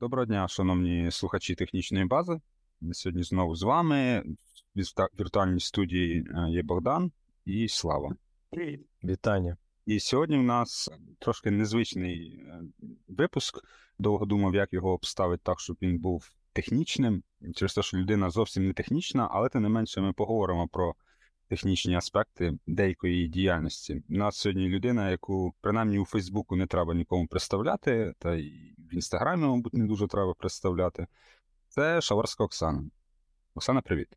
Доброго дня, шановні слухачі технічної бази. Сьогодні знову з вами в віртуальній студії е, є Богдан і Слава. Привіт. Вітання. І сьогодні у нас трошки незвичний е, випуск. Довго думав, як його обставити так, щоб він був технічним, через те, що людина зовсім не технічна, але тим не менше ми поговоримо про технічні аспекти деякої діяльності. У нас сьогодні людина, яку принаймні у Фейсбуку не треба нікому представляти, та й в інстаграмі, мабуть, не дуже треба представляти. Це Шаварська Оксана. Оксана, привіт.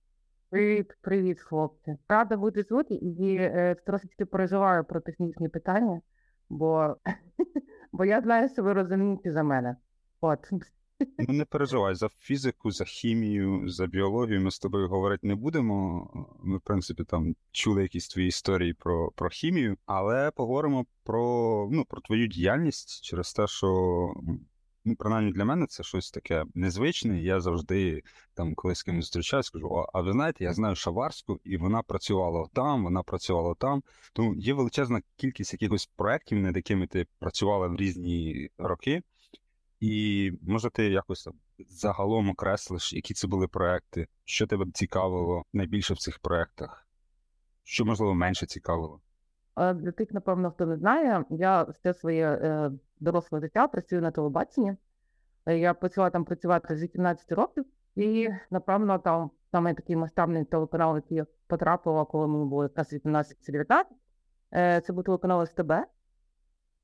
Привіт, привіт, хлопці. Рада бути тут і е, трошечки переживаю про технічні питання, бо бо я знаю, що ви розумієте за мене. От. Ну, не переживай за фізику, за хімію, за біологію ми з тобою говорити не будемо. Ми, в принципі, там чули якісь твої історії про про хімію, але поговоримо про ну, про твою діяльність через те, що ну, принаймні для мене це щось таке незвичне. Я завжди там, коли з кимось зустрічаюсь, скажу: а ви знаєте, я знаю Шаварську, і вона працювала там, вона працювала там. Тому є величезна кількість якихось проєктів, над якими ти працювала в різні роки. І може ти якось там загалом окреслиш, які це були проекти, що тебе цікавило найбільше в цих проектах, що можливо менше цікавило? Для тих, напевно, хто не знає, я все своє е, доросле життя працюю на телебаченні. Е, я почала там працювати з 18 років, і, напевно, там саме такий масштабний телеканал, який я потрапила, коли мені було якраз 18-19, е, це був телеканал СТБ.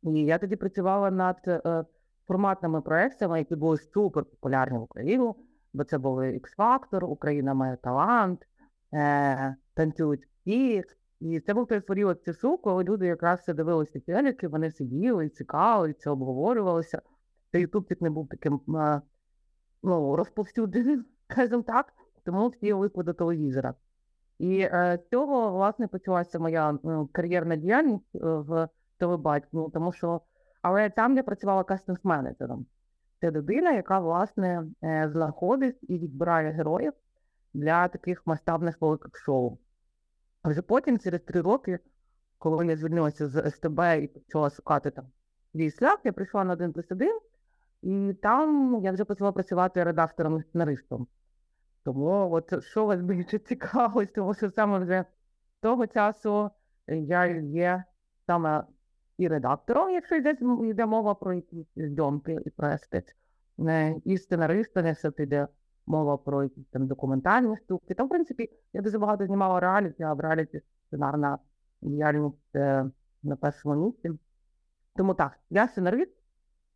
І я тоді працювала над е, форматними проектами, які були супер популярні в Україні, бо це були X-Factor, Україна має талант, е, танцюють всі. І це був той період часу, коли люди якраз все дивилися телеки, вони сиділи, цікавилися, обговорювалися. Та Ютуб не був таким ну, розповсюдженим, скажімо так, тому всі вийшли до телевізора. І е, з цього, власне, почалася моя кар'єрна діяльність е, в телебаченні, тому що але там я працювала кастинг-менеджером. Це людина, яка, власне, е, знаходить і відбирає героїв для таких масштабних великих шоу. А вже потім, через три роки, коли я звільнилася з СТБ і почала шукати там свій шлях, я прийшла на один плюс один, і там я вже почала працювати редактором сценаристом. Тому от що вас більше цікавить, тому що саме вже того часу я є саме і редактором, якщо йде йде мова про якісь зйомки і проекти, і сценаристом, якщо піде мова про якісь там документальні штуки. Там, в принципі, я дуже багато знімала реаліті, а в реаліті сценарна діяльність на першому місці. Тому так, я сценарист,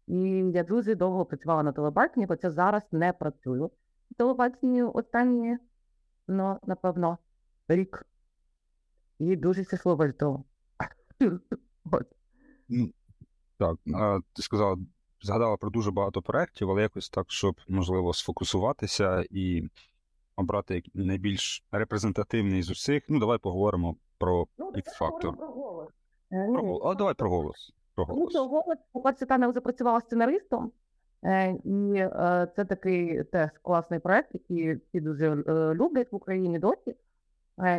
і я дуже довго працювала на телебаченні, хоча зараз не працюю. На телебаченні останні, ну, напевно, рік. І дуже щаслива з того. Ну, Так, ти сказала, згадала про дуже багато проєктів, але якось так, щоб можливо сфокусуватися і обрати найбільш репрезентативний з усіх. Ну, давай поговоримо про ну, X-Factor. Про голос. Е, про, а давай про голос. Про голос. Ну, голос, по-перше, Таня запрацювала сценаристом, е, і е, це такий теж класний проект, який всі дуже люблять в Україні досі.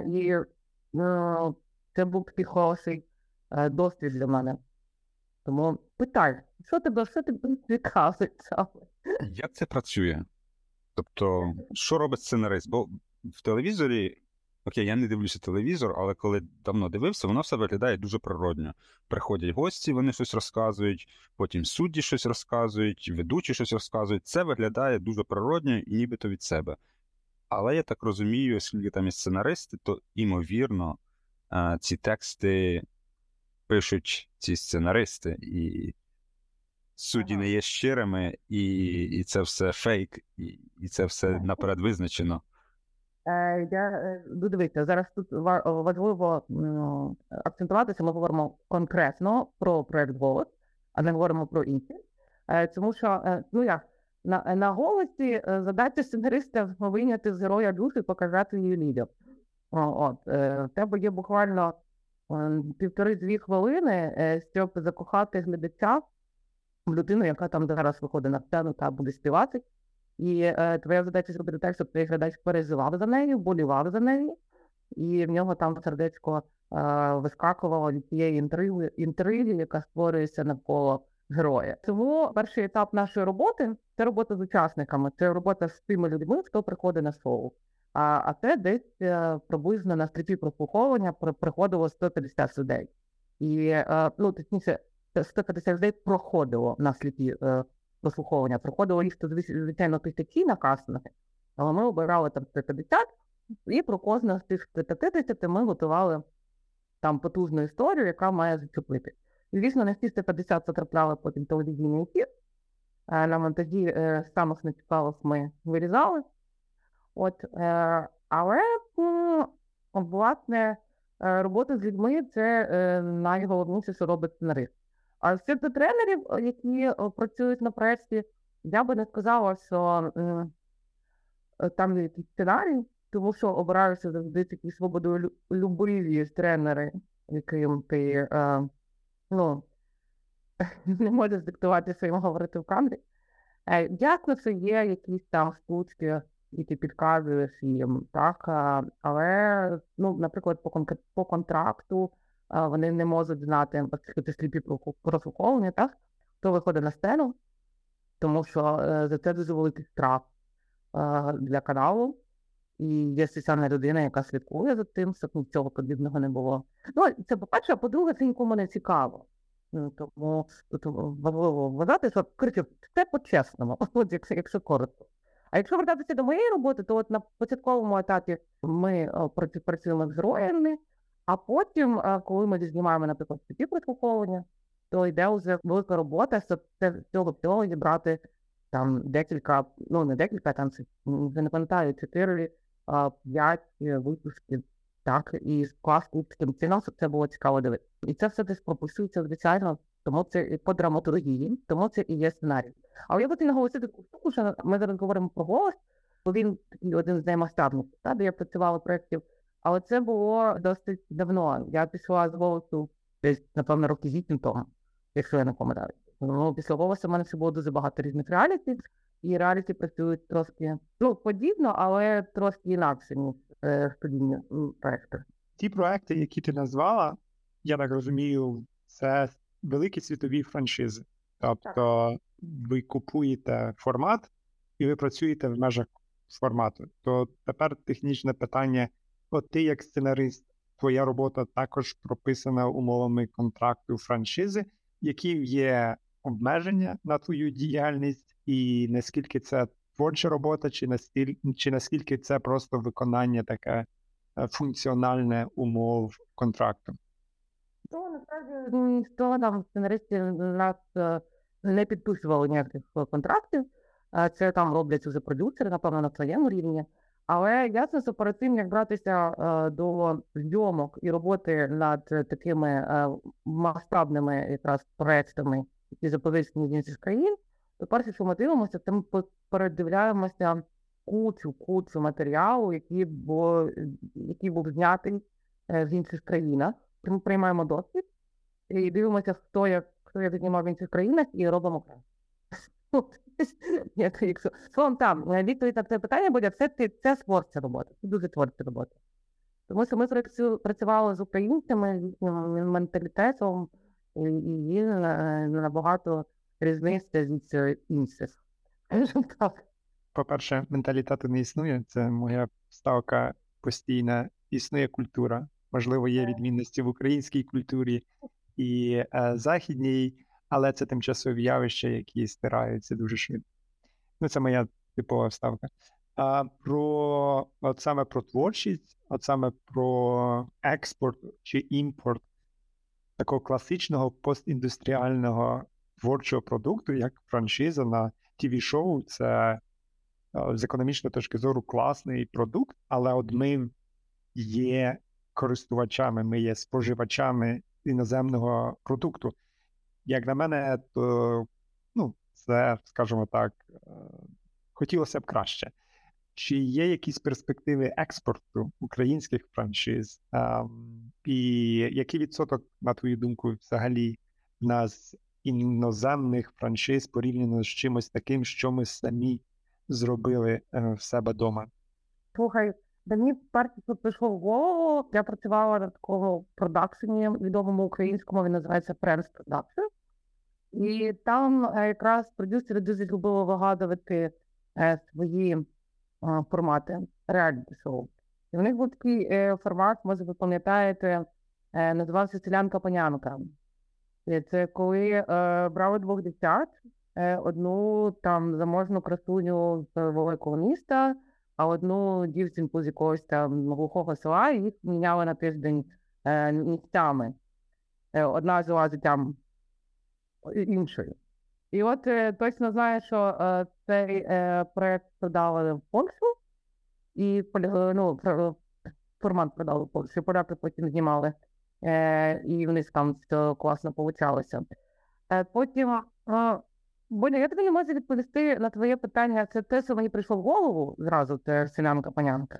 І це був такий хороший досвід для мене. Тому питай, що тебе що тебе цікавить саме? Як це працює? Тобто, що робить сценарист? Бо в телевізорі, окей, я не дивлюся телевізор, але коли давно дивився, воно все виглядає дуже природньо. Приходять гості, вони щось розказують, потім судді щось розказують, ведучі щось розказують. Це виглядає дуже природньо і нібито від себе. Але я так розумію, оскільки там є сценаристи, то імовірно ці тексти пишуть ці сценаристи, і судді не є щирими, і і це все фейк, і і це все наперед визначено. Е, Я е, ну, дивіться, зараз тут важливо ну, акцентуватися. Ми говоримо конкретно про проект голос, а не говоримо про інші. Е, Тому що ну як на на голосі задача сценариста вийняти з героя душу і показати її людям. От, в тебе є буквально півтори-дві хвилини, е, щоб закохати глядача в людину, яка там зараз виходить на сцену та буде співати. І е, твоя задача зробити так, щоб твій глядач переживав за нею, болівав за нею, і в нього там сердечко е, вискакувало від тієї інтриги, яка створюється навколо герої. Тому перший етап нашої роботи це робота з учасниками, це робота з тими людьми, хто приходить на шоу. А а це десь е, приблизно на стрічі прослуховування приходило 150 людей. І е, ну, точніше, 150 людей проходило на сліпі е, прослуховування. Проходило їх, звичайно, тисячі на кастинги, але ми обирали там 150, і про кожного з тих 150 ми готували там потужну історію, яка має зачепити. І, Звісно, не всі 150 потрапляли потім телевізійний ефір. На монтажі самих нецікавих ми вирізали. От, е, Але, власне, е, робота з людьми це найголовніше, що робить сценарист. А щодо тренерів, які працюють на проєкті, я би не сказала, що там є якийсь сценарій, тому що обираються завжди такі свободолюбиві тренери, яким ти ну, не можеш диктувати, що їм говорити в камері. Е, ясно, що є якісь там штучки, які підказуєш їм, так, але, ну, наприклад, по по контракту вони не можуть знати, оскільки сліпі прослуховування, так, хто виходить на сцену, тому що е, за це дуже великий штраф для каналу. І є спеціальна людина, яка слідкує за тим, щоб нічого подібного не було. Ну, це по-перше, а по-друге, це нікому не цікаво. Ну, тому тут важливо вважати, що коротше, це по-чесному, от якщо, якщо коротко. А якщо вертатися до моєї роботи, то от на початковому етапі ми працюємо з героями, а потім, коли ми знімаємо, наприклад, такі прослуховування, то йде вже велика робота, щоб це цього всього зібрати там декілька, ну не декілька, там вже не пам'ятаю, чотири п'ять е, випусків, так, і клас кубським чином, щоб це було цікаво дивитися. І це все десь прописується, звичайно, тому це і по драматургії, тому це і є сценарій. Але я би наголосити таку штуку, що ми зараз говоримо про голос, бо він такий один з наймасштабніших, та, де я працювала проєктів. Але це було досить давно. Я пішла з голосу десь, напевно, роки вісім тому, якщо я не помиляю. Ну, після голосу в мене ще було дуже багато різних реалітів і реаліті працюють трошки ну, подібно, але трошки інакше, ніж е, студійні проекти. Ті проекти, які ти назвала, я так розумію, це великі світові франшизи. Тобто ви купуєте формат і ви працюєте в межах формату. То тепер технічне питання: от ти, як сценарист, твоя робота також прописана умовами контракту франшизи, які є обмеження на твою діяльність і наскільки це творча робота, чи наскільки, чи наскільки це просто виконання таке е, функціональне умов контракту? То насправді ніхто нам сценаристи нас е, не підписували ніяких контрактів. Це там роблять уже продюсери, напевно, на своєму рівні. Але ясно, що перед тим, як братися е, до зйомок і роботи над такими масштабними якраз проектами, які запозичені з інших країн, то перше, що ми дивимося, це ми передивляємося кучу кучу матеріалу, який був, який був знятий е, в інших країнах. Ми приймаємо досвід і дивимося, хто як хто як знімав в інших країнах, і робимо краще. Якщо словом там відповідь на це питання буде, все це, це творча робота, це дуже творча робота. Тому що ми працювали з українцями, їхнім менталітетом, і він е, набагато різниця від інших. так. По-перше, менталітету не існує. Це моя ставка постійна. Існує культура. Можливо, є відмінності в українській культурі і е, західній, але це тимчасові явища, які стираються дуже швидко. Ну, це моя типова ставка. А про от саме про творчість, от саме про експорт чи імпорт такого класичного постіндустріального творчого продукту, як франшиза на тв шоу це е, з економічної точки зору класний продукт, але от ми є користувачами, ми є споживачами іноземного продукту. Як на мене, то ну, це, скажімо так, е, хотілося б краще. Чи є якісь перспективи експорту українських франшиз? І який відсоток, на твою думку, взагалі в нас іноземних франшиз порівняно з чимось таким, що ми самі зробили е, в себе вдома. Слухай, мені перше що прийшло в голову. Я працювала на такому продакшені відомому українському, він називається Friends Production. І там е, якраз продюсери дуже любили вигадувати е, свої формати реаліті шоу. І в них був такий е, формат, може, ви пам'ятаєте, називався Селянка Панянка. Це коли брали двох дівчат, одну там заможну красуню з великого міста, а одну дівчинку з якогось там глухого села, їх міняли на тиждень е, місцями. Е, одна жила життям іншою. І от е, точно знаю, що е, цей е, проект продали в Польщу, і ну, формат продали в Польщу, поляки потім знімали, е, і в них там все класно получалося. Е, потім, Боля, я тобі не можу відповісти на твоє питання. Це те, що мені прийшло в голову зразу, це селянка-панянка.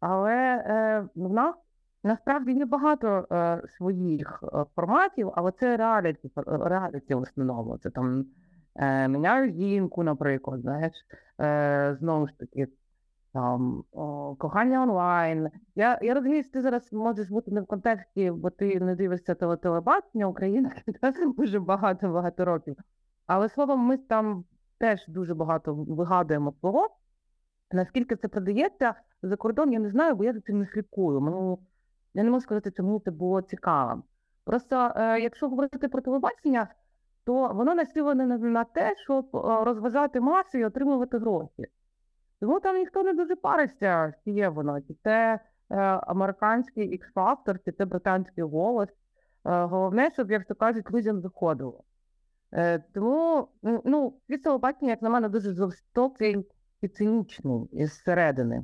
Але е, в нас насправді є багато е, своїх е, форматів, але це реаліті, реаліті в основному. Це там е, міняю жінку, наприклад, знаєш, е, знову ж таки, там кохання онлайн. Я, я розумію, що ти зараз можеш бути не в контексті, бо ти не дивишся теле- телебачення України вже багато-багато років. Але словом, ми там теж дуже багато вигадуємо свого. Наскільки це продається за кордон, я не знаю, бо я за цим не слідкую. Ну, я не можу сказати, чому це було цікаво. Просто е, якщо говорити про телебачення, то воно націлене на, те, щоб е, розважати маси і отримувати гроші. Тому там ніхто не дуже париться, чи є воно, чи це е, американський X-Factor, чи це британський голос. Е, головне, щоб, як то кажуть, людям заходило. Е, тому, ну, від телебачення, як на мене, дуже жорстокий і цинічний із середини.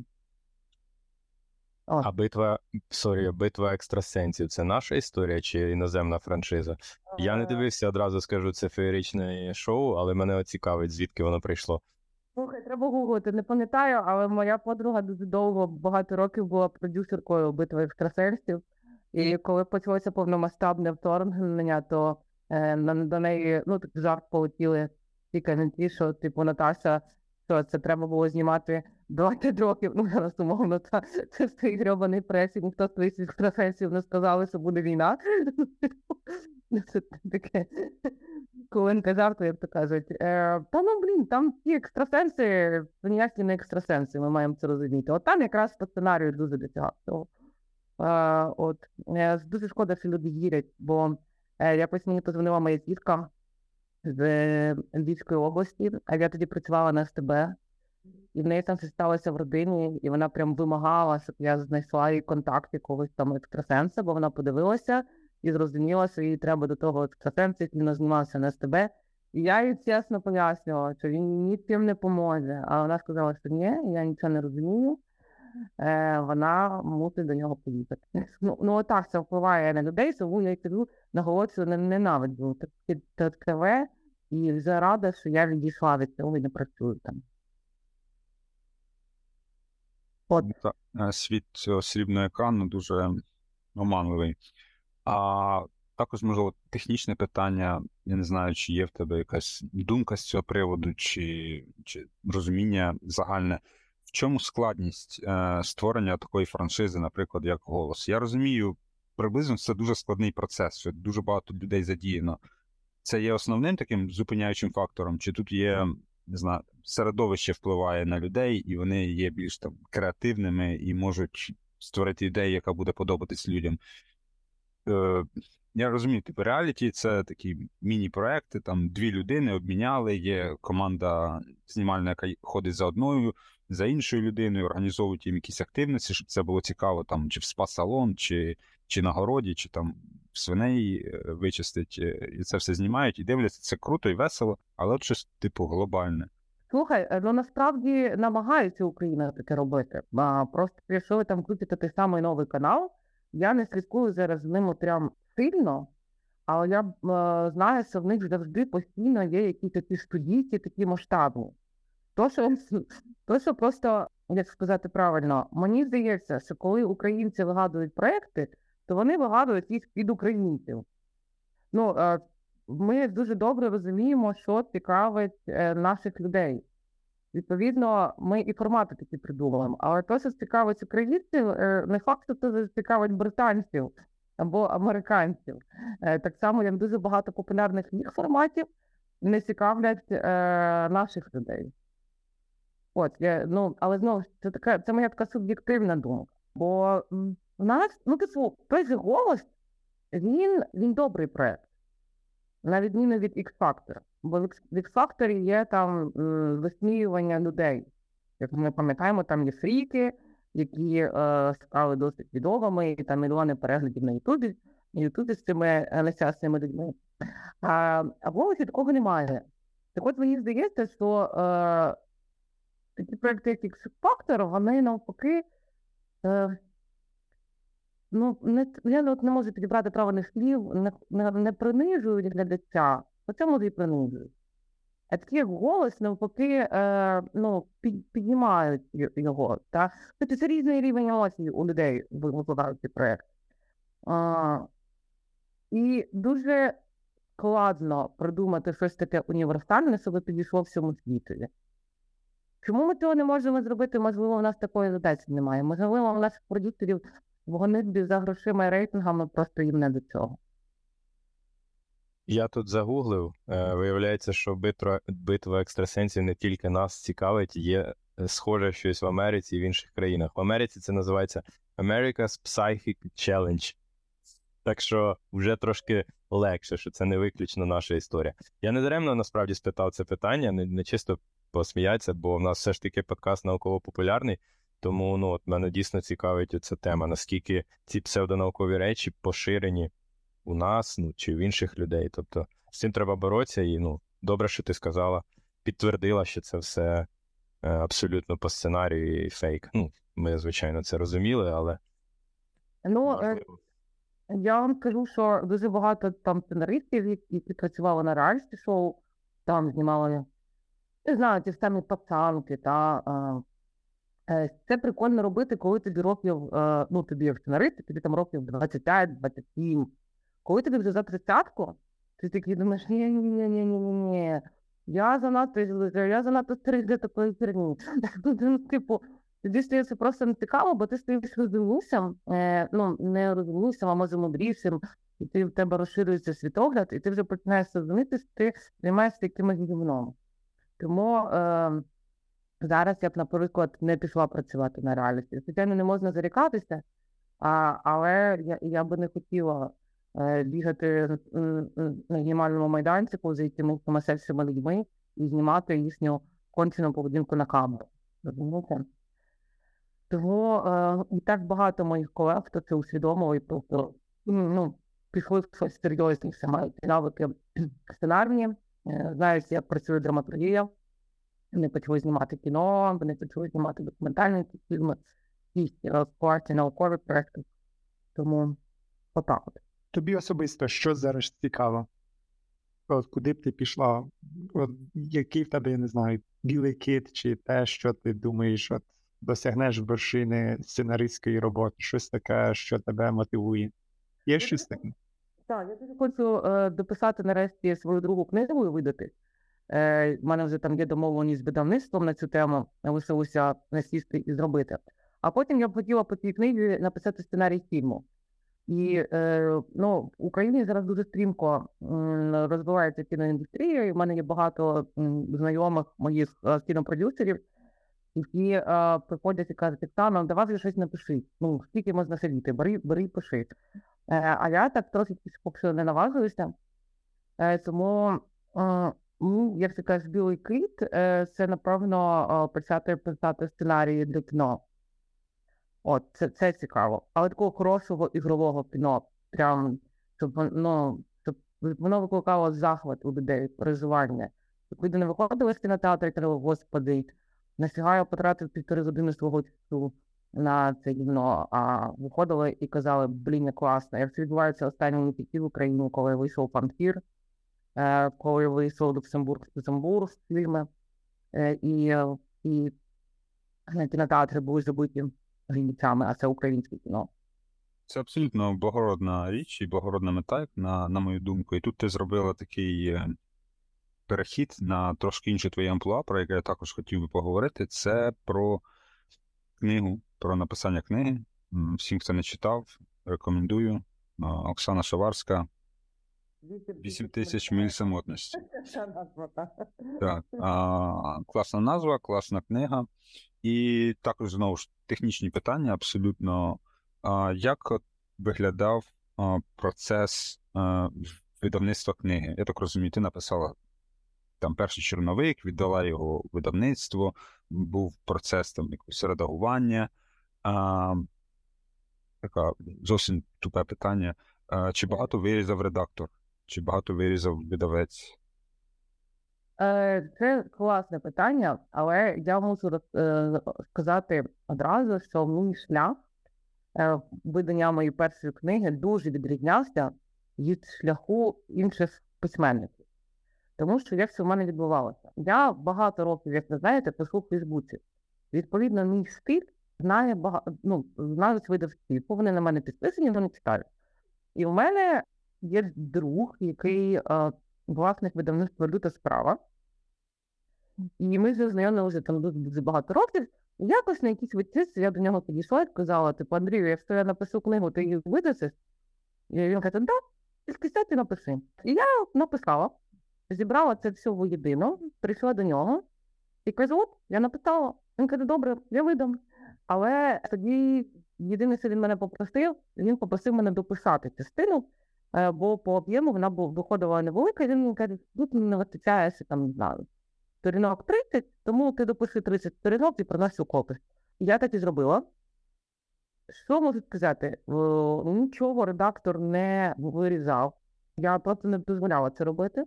А битва, sorry, битва екстрасенсів це наша історія чи іноземна франшиза? Я не Е, дивився, одразу скажу, це феєричне шоу, але мене цікавить, звідки воно прийшло. Слухай, треба гуглити, не пам'ятаю, але моя подруга дуже довго, багато років була продюсеркою битви екстрасенсів. І коли почалося повномасштабне вторгнення, то до неї ну, так жарт полетіли ті коментарі, що типу Наташа, що це треба було знімати 20 років. Ну, зараз умовно, та це цей грьобаний пресі, ніхто з твоїх екстрасенсів не сказали, що буде війна. Ну, Це таке коленка жарту, як то кажуть. Е, та ну блін, там ті екстрасенси, ніякі не екстрасенси, ми маємо це розуміти. От там якраз по сценарію дуже до цього. всього. Е, от е, дуже шкода, що люди вірять, бо е, якось мені позвонила моя тітка з е, Львівської області, а я тоді працювала на СТБ, і в неї там щось сталося в родині, і вона прям вимагала, щоб я знайшла їй контакт якогось там екстрасенса, бо вона подивилася і зрозуміла, що їй треба до того екстрасенса, який вона знімався на СТБ. І я їй чесно пояснювала, що він нічим не поможе. А вона сказала, що ні, я нічого не розумію. Е, вона мусить до нього поїхати. Ну, ну отак це впливає на людей, тому я й кажу, наголошую, не ненавиджу ТВ, і вже рада, що я відійшла від цього і не працюю там. От. Е, світ цього срібного екрану дуже оманливий. А також, можливо, технічне питання. Я не знаю, чи є в тебе якась думка з цього приводу, чи, чи розуміння загальне. Чому складність е, створення такої франшизи, наприклад, як голос? Я розумію, приблизно це дуже складний процес, що дуже багато людей задіяно. Це є основним таким зупиняючим фактором, чи тут є, не знаю, середовище впливає на людей, і вони є більш там креативними і можуть створити ідею, яка буде подобатись людям. Я розумію, типу, реаліті це такі міні-проекти, там дві людини обміняли, є команда знімальна, яка ходить за одною, за іншою людиною, організовують їм якісь активності, щоб це було цікаво, там, чи в спа-салон, чи, чи на городі, чи там свиней е, вичистить, е, і це все знімають і дивляться, це круто і весело, але от щось, типу, глобальне. Слухай, е, ну насправді намагається Україна таке робити. А просто якщо ви там крутите той самий новий канал, я не слідкую зараз з ним прям сильно, але я е, знаю, що в них завжди постійно є якісь такі студійці, такі масштабні. То, що, то, що просто, як сказати правильно, мені здається, що коли українці вигадують проекти, то вони вигадують їх під українців. Ну, е, ми дуже добре розуміємо, що цікавить е, наших людей. Відповідно, ми і формати такі придумуємо. Але те, що цікавить українців, не факт, що це цікавить британців. Або американців. Е, Так само, як дуже багато популярних їх форматів не цікавлять е, наших людей. От, я, ну, але знову ж це така, це моя така суб'єктивна думка. Бо в нас, ну, типу, той же голос, він, він добрий проект, на відміну від X-Factor. Бо в X-Factor є там висміювання людей. Як ми пам'ятаємо, там є фріки, які е, стали досить відомими, і там мільйони переглядів на Ютубі, на Ютубі з цими е, нещасними людьми. А, а в голосі такого немає. Так от мені здається, що е, такі проекти, як X-Factor, вони навпаки. Е, ну, не, я от не можу підібрати правильних слів, не, не, не принижують глядача, хоча може і принижують. А такі як голос, навпаки, е, ну, піднімають його. Та? Тобто це різний рівень емоцій у людей ви- викладають цей проєкт. І дуже складно придумати щось таке універсальне, щоб підійшло всьому світові. Чому ми цього не можемо зробити? Можливо, у нас такої задачі немає. Можливо, у наших продюсерів гонитбі за грошима і рейтингами просто їм не до цього. Я тут загуглив. е, Виявляється, що битва, битва екстрасенсів не тільки нас цікавить, є е, схоже щось в Америці і в інших країнах. В Америці це називається America's Psychic Challenge. Так що вже трошки легше, що це не виключно наша історія. Я не даремно насправді спитав це питання, не, не чисто посміятися, бо в нас все ж таки подкаст науково-популярний. Тому ну, от мене дійсно цікавить ця тема, наскільки ці псевдонаукові речі поширені у нас, ну чи в інших людей. Тобто з цим треба боротися, і ну добре, що ти сказала, підтвердила, що це все е, абсолютно по сценарію і фейк. Ну, ми, звичайно, це розуміли, але Ну, е. Я вам скажу, що дуже багато там сценаристів, які працювали на реальності шоу, там знімали, не знаю, ті самі пацанки, та е, е, це прикольно робити, коли тобі років, е, ну тобі як сценарист, тобі там років 25-27. Коли тобі вже за тридцятку, ти такий думаєш, ні, ні, ні, ні, ні, ні. Я занадто я занадто старий такої херні. Ну, Типу, Тоді стається просто не цікаво, бо ти стаєш розумнішим, е, ну не розумнішим, а може мудрішим, і ти в тебе розширюється світогляд, і ти вже починаєш розуміти, ти займаєшся якимось гівном. Тому е, зараз я б, наприклад, не пішла працювати на реальності. Звичайно, не можна зарікатися, а, але я, я би не хотіла бігати м, м, на знімальному майданчику за якимись сумасшедшими людьми і знімати їхню кончену поведінку на камеру. Розумієте? Тому е, і так багато моїх колег, хто це усвідомили, і просто ну, пішли в щось серйозніше, мають навики сценарні, е, знають, як працює драматургія, вони почали знімати кіно, вони почали знімати документальні фільми, якісь е, класні наукові проекти. Тому отак от. Тобі особисто що зараз цікаво? От куди б ти пішла? От, який в тебе, я не знаю, білий кит, чи те, що ти думаєш, от досягнеш вершини сценаристської роботи, щось таке, що тебе мотивує? Є щось таке? Так, я дуже хочу е, дописати нарешті свою другу книгу і видати. Е, в мене вже там є домовленість з видавництвом на цю тему, лишилося насісти і зробити. А потім я б хотіла по цій книзі написати сценарій фільму. І е, ну, в Україні зараз дуже стрімко розвивається кіноіндустрія, і в мене є багато знайомих моїх е, кінопродюсерів, які е, приходять і кажуть, Оксана, давай вже щось напиши. Ну, скільки можна сидіти, бери, бери пиши. Е, а я так трохи поки що не наважуюся. Тому, ну, як ти кажеш, білий кит, це, напевно, почати писати сценарії для кіно. От, це, це цікаво. Але такого хорошого ігрового кіно, прям, щоб вон- ну, щоб воно викликало захват у людей, переживання. Щоб люди не виходили з кінотеатру і казали, господи, нафіга я потратив півтори години свого часу на це кіно, а виходили і казали, блін, не класно. Як це відбувається останні місяці в Україні, коли вийшов Памфір, е, коли вийшов Люксембург, Люксембург фільми, е, і, і кінотеатри були забиті глядачами, а це українське кіно. Це абсолютно благородна річ і благородна мета, на, на мою думку. І тут ти зробила такий е, перехід на трошки інше твоє амплуа, про яке я також хотів би поговорити. Це про книгу, про написання книги. Всім, хто не читав, рекомендую. Оксана Шаварська 8 тисяч миль самотності. Так, а, класна назва, класна книга. І також знову ж технічні питання абсолютно. А, як от виглядав а, процес а, видавництва книги? Я так розумію, ти написала там перший чорновик, віддала його видавництво, був процес там якогось редагування. А, така зовсім тупе питання. А, чи багато вирізав редактор? Чи багато вирізав видавець? Е, Це класне питання, але я роз- е, сказати одразу, що мій шлях е, видання моєї першої книги дуже відрізнявся від шляху інших письменників. Тому що як це в мене відбувалося? Я багато років, як ви знаєте, пишу в Фейсбуці. Відповідно, мій стиль знає багато, ну, знають видав стиль, вони на мене підписані, вони читають. І в мене є друг, який е, власник видавництва люта справа. І ми вже знайомі вже там дуже, багато років. Якось на якійсь вечірці я до нього підійшла і сказала: типу, Андрію, якщо я напишу книгу, ти її видасиш? І він каже, да, тільки і напиши. І я написала, зібрала це все воєдино, прийшла до нього і кажу, от, я написала. Він каже, добре, я видам. Але тоді єдине, що він мене попросив, він попросив мене дописати частину, бо по об'єму вона виходила невелика, і він каже, тут не вистачає ще там, не знаю, сторінок 30, тому ти допиши 30 сторінок і принось у копис. Я так і зробила. Що можу сказати? Е, Нічого редактор не вирізав. Я просто не дозволяла це робити.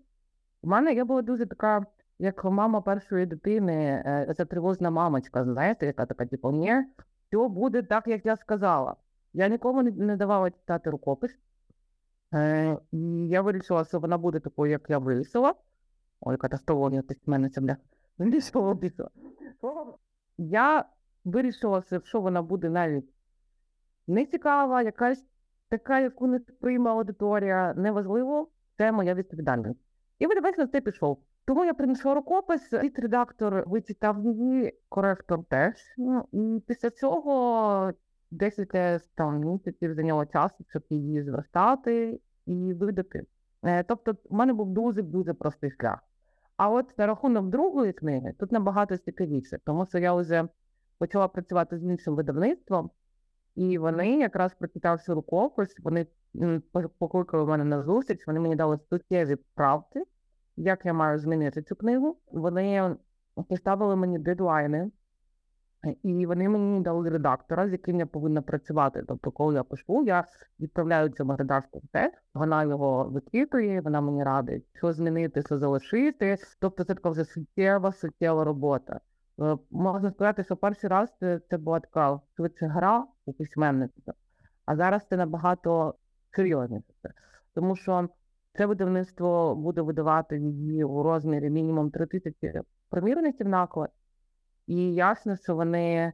У мене я була дуже така, як мама першої дитини, е, ця тривожна мамочка, знаєте, яка така, типу, ні, все буде так, як я сказала. Я нікому не давала читати рукопис. Е, і я вирішила, що вона буде такою, як я вирішила. Ой, катастрофа, якась в мене це бля. Вирішила. Я вирішила, що вона буде навіть не цікава, якась така, яку не прийме аудиторія, неважливо, це моя відповідальність. І видавець на це пішов. Тому я принесла рукопис, редактор вичитав її, коректор теж. Ну, і після цього декілька там місяців зайняло часу, щоб її зростати і видати. Е, Тобто, в мене був дуже дуже простий шлях. А от на рахунок другої книги тут набагато цікавіше, тому що я вже почала працювати з іншим видавництвом, і вони якраз прочитавши рукопис, вони покликали мене на зустріч, вони мені дали суттєві правки, як я маю змінити цю книгу. Вони поставили мені дедлайни, і вони мені дали редактора, з яким я повинна працювати. Тобто, коли я пишу, я відправляю цьому редактору текст, вона його викидує, вона мені радить, що змінити, що залишити. Тобто, це така вже суттєва, суттєва робота. Е, Можна сказати, що перший раз це, це була така швидше гра у письменництва, а зараз це набагато серйозніше. Тому що це видавництво буде видавати її у розмірі мінімум 3 тисячі примірників наклад. І ясно, що вони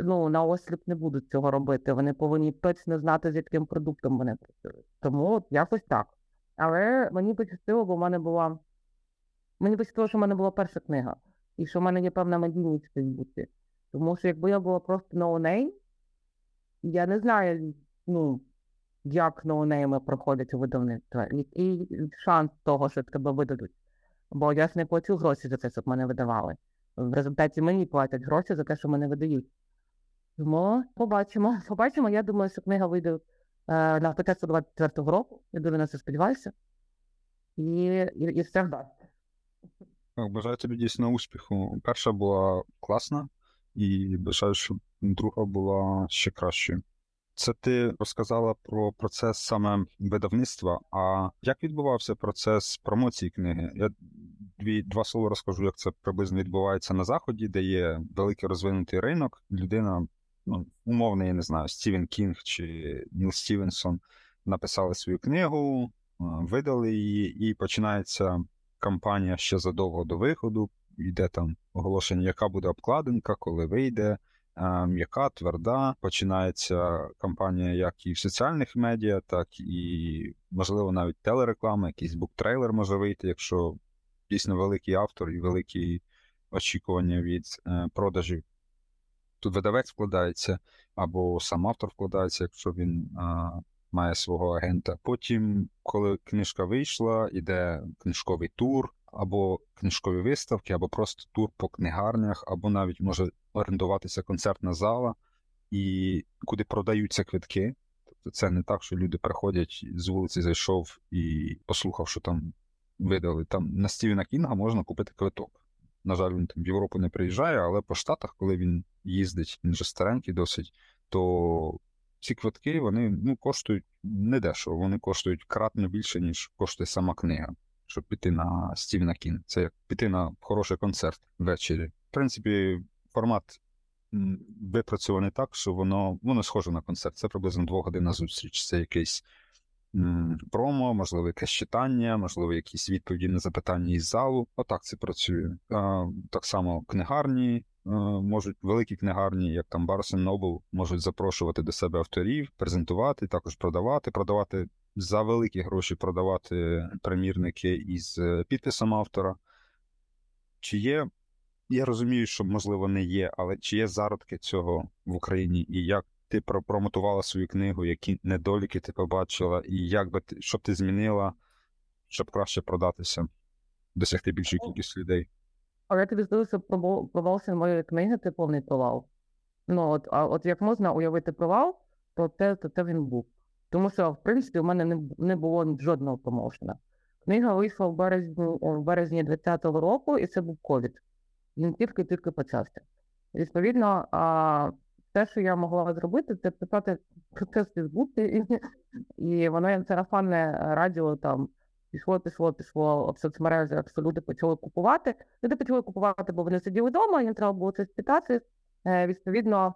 ну, на осліп не будуть цього робити. Вони повинні точно знати, з яким продуктом вони працюють. Тому от якось так. Але мені пощастило, бо в мене була. Мені пощастило, що в мене була перша книга, і що в мене є певна надійність в Фейсбуці. Тому що якби я була просто noname, я не знаю, ну, як noname и проходять у видавництва, який шанс того, що тебе видадуть. Бо я ж не плачу гроші за те, щоб мене видавали. В результаті мені платять гроші за те, що мене видають. Тому побачимо. Побачимо. Я думаю, що книга вийде е, на початку 24-го року. Я дуже на це сподіваюся. І, і, і все вдасться. Бажаю тобі дійсно успіху. Перша була класна, і бажаю, щоб друга була ще кращою. Це ти розказала про процес саме видавництва. А як відбувався процес промоції книги? Я дві два слова розкажу, як це приблизно відбувається на заході, де є великий розвинутий ринок. Людина, ну умовно, я не знаю, Стівен Кінг чи Ніл Стівенсон написали свою книгу, видали її, і починається кампанія ще задовго до виходу. Йде там оголошення, яка буде обкладинка, коли вийде, м'яка, тверда. Починається кампанія як і в соціальних медіа, так і, можливо, навіть телереклама, якийсь буктрейлер може вийти, якщо дійсно великий автор і великі очікування від е, продажів. Тут видавець вкладається, або сам автор вкладається, якщо він е, має свого агента. Потім, коли книжка вийшла, іде книжковий тур, або книжкові виставки, або просто тур по книгарнях, або навіть може орендуватися концертна зала, і куди продаються квитки. Тобто це не так, що люди приходять з вулиці, зайшов і послухав, що там видали. Там на Стівена Кінга можна купити квиток. На жаль, він там в Європу не приїжджає, але по Штатах, коли він їздить, він вже старенький досить, то ці квитки вони ну, коштують недешево, вони коштують кратно більше, ніж коштує сама книга, щоб піти на Стівена Кінга. Це як піти на хороший концерт ввечері. В принципі, формат випрацьований так, що воно воно схоже на концерт. Це приблизно двогодинна зустріч. Це якийсь промо, можливо, якесь читання, можливо, якісь відповіді на запитання із залу. Отак це працює. А, так само книгарні. Можуть великі книгарні, як там Barnes Noble, можуть запрошувати до себе авторів, презентувати, також продавати, продавати за великі гроші, продавати примірники із е, підписом автора. Чи є, я розумію, що можливо не є, але чи є зародки цього в Україні, і як ти промотувала свою книгу, які недоліки ти побачила, і як би ти, що б ти змінила, щоб краще продатися, досягти більшої кількості людей? Але я тобі скажу, що пробо- провал моєї книги це повний провал. Ну, от, а от як можна уявити провал, то це, то це він був. Тому що, в принципі, у мене не, не було жодного промоушена. Книга вийшла в березні, в березні 2020 року, і це був ковід. Він тільки-тільки почався. Відповідно, а, те, що я могла зробити, це писати це Фейсбуці, і, і воно сарафанне радіо там пішло, пішло, пішло в соцмережах, що люди почали купувати. Люди почали купувати, бо вони сиділи вдома, їм треба було це спитати. Е, відповідно,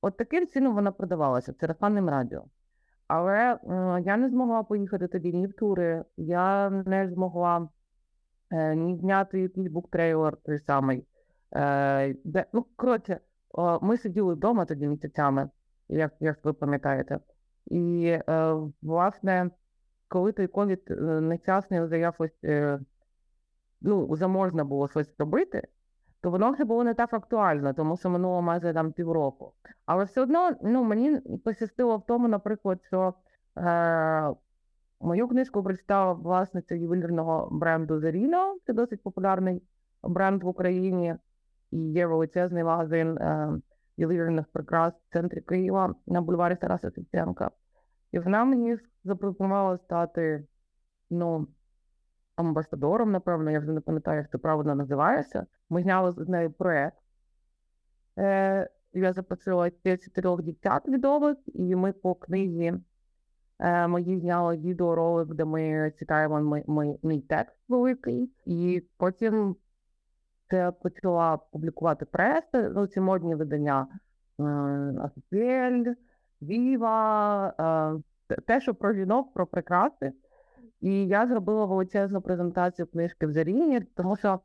от таким чином вона продавалася сарафанним радіо. Але е, я не змогла поїхати тоді ні в тури, я не змогла е, ні зняти якийсь буктрейлер той самий. Ну, коротше, ми сиділи вдома тоді місяцями, як, як ви пам'ятаєте. І, е, власне, коли той ковід е, нещасний вже якось ну, вже було щось робити, то воно вже було не так актуально, тому що минуло майже там півроку. Але все одно ну, мені пощастило в тому, наприклад, що е, мою книжку прочитала власниця ювелірного бренду Zerino, це досить популярний бренд в Україні, і є величезний магазин ювелірних прикрас в центрі Києва на бульварі Тараса Шевченка. І вона мені запропонувала стати ну, амбасадором, напевно, я вже не пам'ятаю, як це правильно називається. Ми зняли з нею проект. Е, я запросила ще чотирьох дівчат відомих, і ми по книзі е, мої зняли відеоролик, де ми читаємо мій, текст великий, і потім почала публікувати преса, ну, ці модні видання Афіель, Віва, е, те, що про жінок, про прикраси. І я зробила величезну презентацію книжки в Заріні, тому що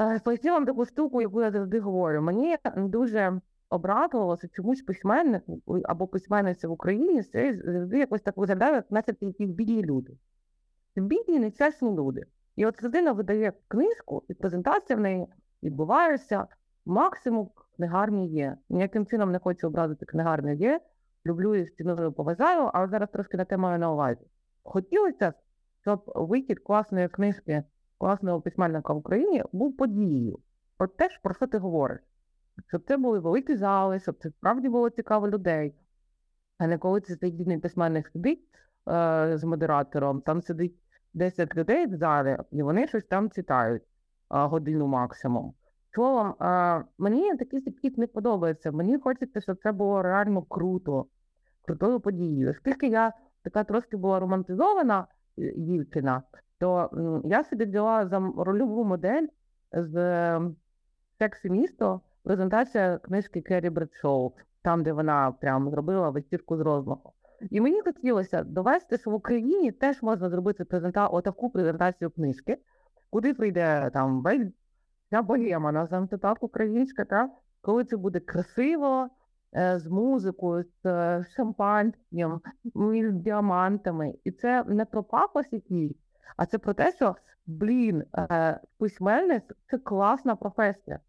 е, поясню вам таку штуку, яку я завжди говорю. Мені дуже обрадувало, що чомусь письменник або письменниця в Україні це завжди якось так виглядає, як наче якісь бідні люди. Це бідні, нечесні люди. І от людина видає книжку, і презентація в неї відбувається, максимум книгарні є. Ніяким чином не хочу образити книгарні є. Люблю і ціную поважаю, але зараз трошки на те маю на увазі. Хотілося, щоб вихід класної книжки, класного письменника в Україні був подією. От те ж, про що ти говориш. Щоб це були великі зали, щоб це справді було цікаво людей. А не коли це цей письменник сидить е, з модератором, там сидить 10 людей в залі, і вони щось там читають годину максимум. Словом, мені такий підхід не подобається. Мені хочеться, щоб це було реально круто, крутою подією. Оскільки я така трошки була романтизована е, дівчина, то я собі взяла за рольову модель з «Сексі місто презентація книжки Керрі Бредшоу, там, де вона прям зробила вечірку з розмаху. І мені хотілося довести, що в Україні теж можна зробити презента... отаку презентацію книжки, куди прийде там вся богема, називаємо так українська, так? коли це буде красиво, е, з музикою, з е, шампанським, із діамантами. І це не про пафос якийсь, а це про те, що, блін, е, письменник це класна професія.